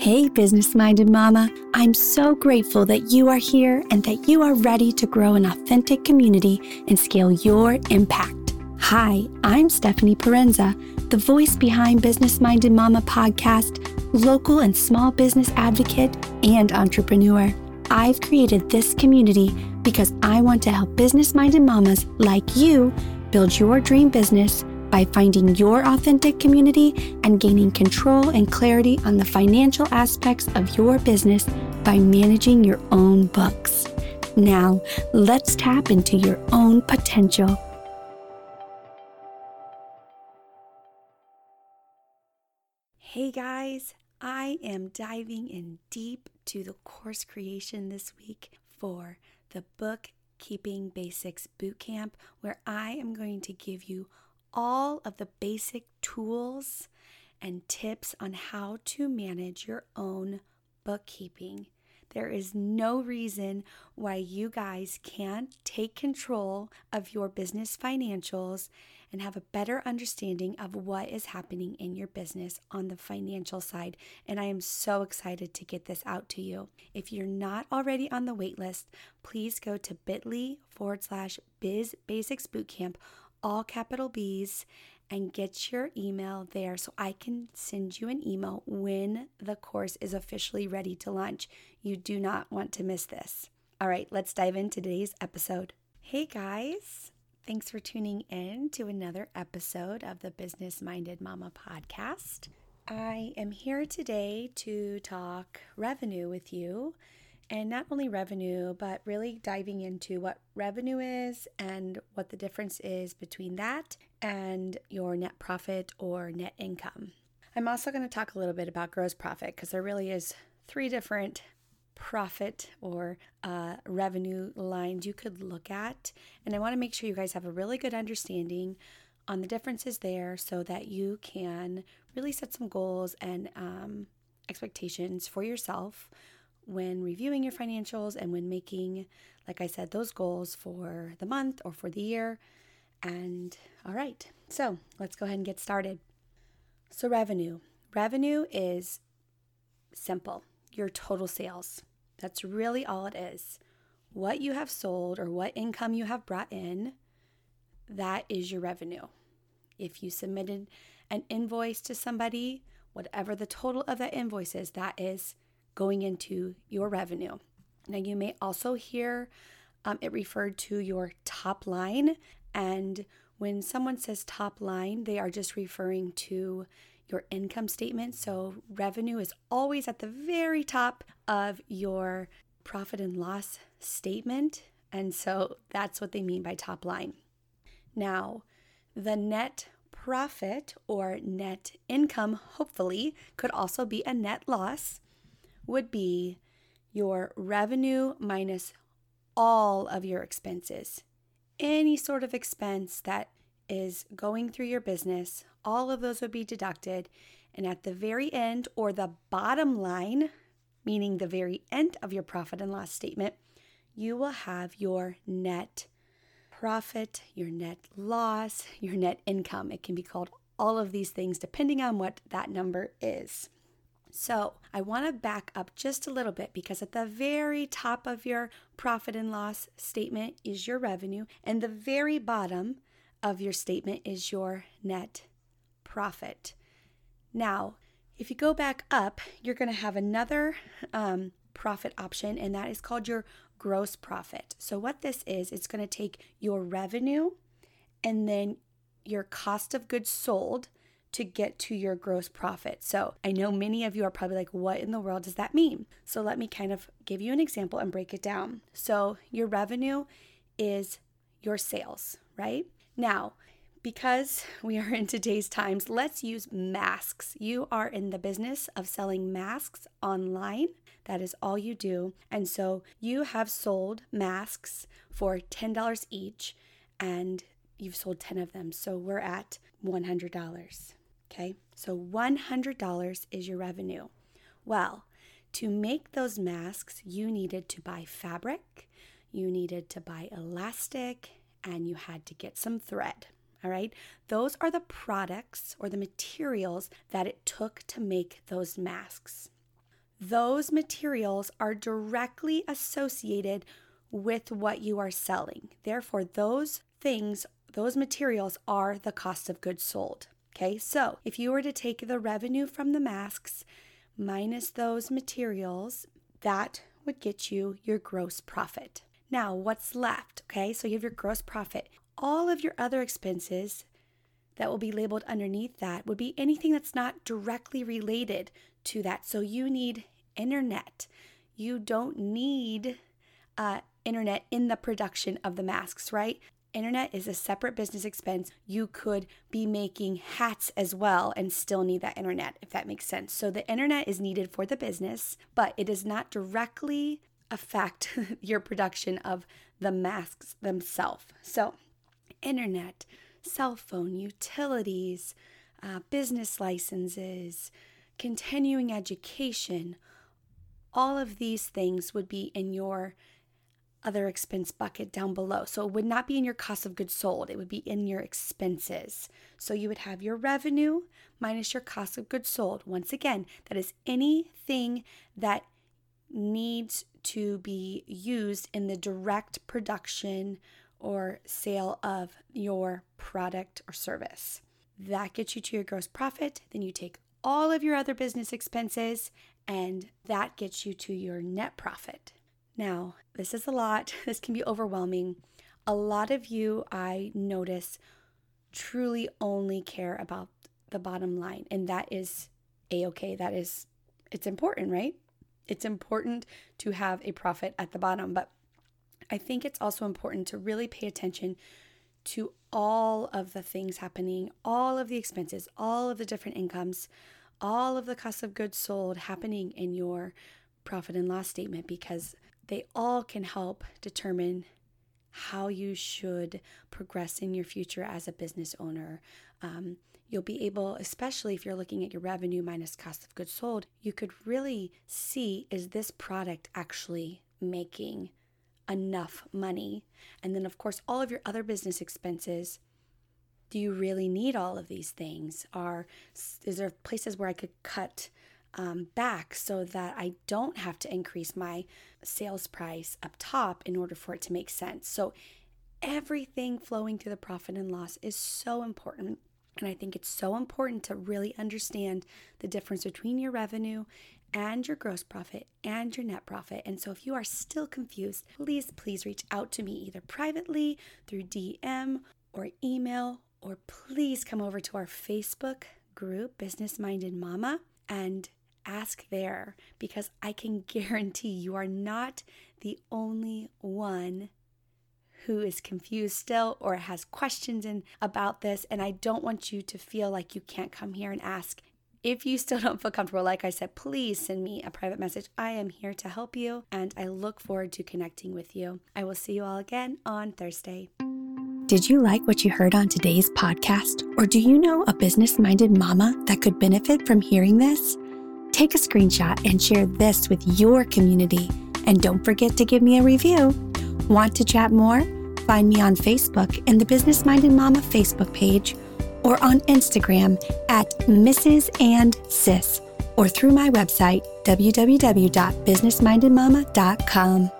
Hey, business minded mama. I'm so grateful that you are here and that you are ready to grow an authentic community and scale your impact. Hi, I'm Stephanie Parenza, the voice behind Business Minded Mama podcast, local and small business advocate, and entrepreneur. I've created this community because I want to help business minded mamas like you build your dream business by finding your authentic community and gaining control and clarity on the financial aspects of your business by managing your own books. Now, let's tap into your own potential. Hey guys, I am diving in deep to the course creation this week for the Bookkeeping Basics Bootcamp, where I am going to give you all of the basic tools and tips on how to manage your own bookkeeping. There is no reason why you guys can't take control of your business financials and have a better understanding of what is happening in your business on the financial side. And I am so excited to get this out to you. If you're not already on the waitlist, please go to bit.ly forward slash biz basics bootcamp all capital B's, and get your email there so I can send you an email when the course is officially ready to launch. You do not want to miss this. All right, let's dive into today's episode. Hey guys, thanks for tuning in to another episode of the Business Minded Mama podcast. I am here today to talk revenue with you and not only revenue, but really diving into what revenue is and what the difference is between that and your net profit or net income. I'm also going to talk a little bit about gross profit because there really is three different profit or uh, revenue lines you could look at. And I want to make sure you guys have a really good understanding on the differences there so that you can really set some goals and um, expectations for yourself when reviewing your financials and when making, like I said, those goals for the month or for the year. And all right, so let's go ahead and get started. So, revenue. Revenue is simple your total sales. That's really all it is. What you have sold or what income you have brought in, that is your revenue. If you submitted an invoice to somebody, whatever the total of that invoice is, that is going into your revenue. Now, you may also hear um, it referred to your top line. And when someone says top line, they are just referring to your income statement. So, revenue is always at the very top of your profit and loss statement. And so, that's what they mean by top line. Now, the net profit or net income, hopefully, could also be a net loss would be your revenue minus all of your expenses. Any sort of expense that is going through your business, all of those would be deducted. And at the very end, or the bottom line, meaning the very end of your profit and loss statement, you will have your net profit, your net loss, your net income. It can be called all of these things depending on what that number is. So, I want to back up just a little bit because at the very top of your profit and loss statement is your revenue, and the very bottom of your statement is your net profit. Now, if you go back up, you're going to have another um, profit option, and that is called your gross profit. So, what this is, it's going to take your revenue and then your cost of goods sold to get to your gross profit. So I know many of you are probably like, what in the world does that mean? So let me kind of give you an example and break it down. So your revenue is your sales, right? Now, because we are in today's times, let's use masks. You are in the business of selling masks online. That is all you do. And so you have sold masks for $10 each and you've sold 10 of them. So we're at $100. Okay, so $100 is your revenue. Well, to make those masks, you needed to buy fabric, you needed to buy elastic, and you had to get some thread. All right, those are the products or the materials that it took to make those masks. those materials are directly associated with what you are selling. Therefore, those things, those materials are the cost of goods sold. Okay, so if you were to take the revenue from the masks minus those materials, that would get you your gross profit. Now, what's left? Okay, so you have your gross profit. All of your other expenses that will be labeled underneath that would be anything that's not directly related to that. So you need internet. You don't need uh, internet in the production of the masks, right? Internet is a separate business expense. You could be making hats as well and still need that internet, if that makes sense. So the internet is needed for the business, but it does not directly affect your production of the masks themselves. So, internet, cell phone, utilities, uh, business licenses, continuing education, all of these things would be in your other expense bucket down below. So it would not be in your cost of goods sold, it would be in your expenses. So you would have your revenue minus your cost of goods sold. Once again, that is anything that needs to be used in the direct production or sale of your product or service. That gets you to your gross profit. Then you take all of your other business expenses, and that gets you to your net profit. Now, this is a lot, this can be overwhelming. A lot of you, I notice, truly only care about the bottom line, and that is a okay. That is, it's important, right? It's important to have a profit at the bottom, but I think it's also important to really pay attention to all of the things happening, all of the expenses, all of the different incomes, all of the cost of goods sold happening in your profit and loss statement because they all can help determine how you should progress in your future as a business owner. Um, you'll be able, especially if you're looking at your revenue minus cost of goods sold, you could really see is this product actually making enough money? And then, of course, all of your other business expenses. Do you really need all of these things? Are is there places where I could cut um, back so that I don't have to increase my sales price up top in order for it to make sense. So, everything flowing through the profit and loss is so important. And I think it's so important to really understand the difference between your revenue and your gross profit and your net profit. And so, if you are still confused, please, please reach out to me either privately through DM or email, or please come over to our Facebook group, Business Minded Mama, and ask there because I can guarantee you are not the only one who is confused still or has questions in about this and I don't want you to feel like you can't come here and ask. If you still don't feel comfortable, like I said, please send me a private message. I am here to help you and I look forward to connecting with you. I will see you all again on Thursday. Did you like what you heard on today's podcast? Or do you know a business minded mama that could benefit from hearing this? Take a screenshot and share this with your community. And don't forget to give me a review. Want to chat more? Find me on Facebook in the Business Minded Mama Facebook page or on Instagram at Mrs. and Sis or through my website, www.businessmindedmama.com.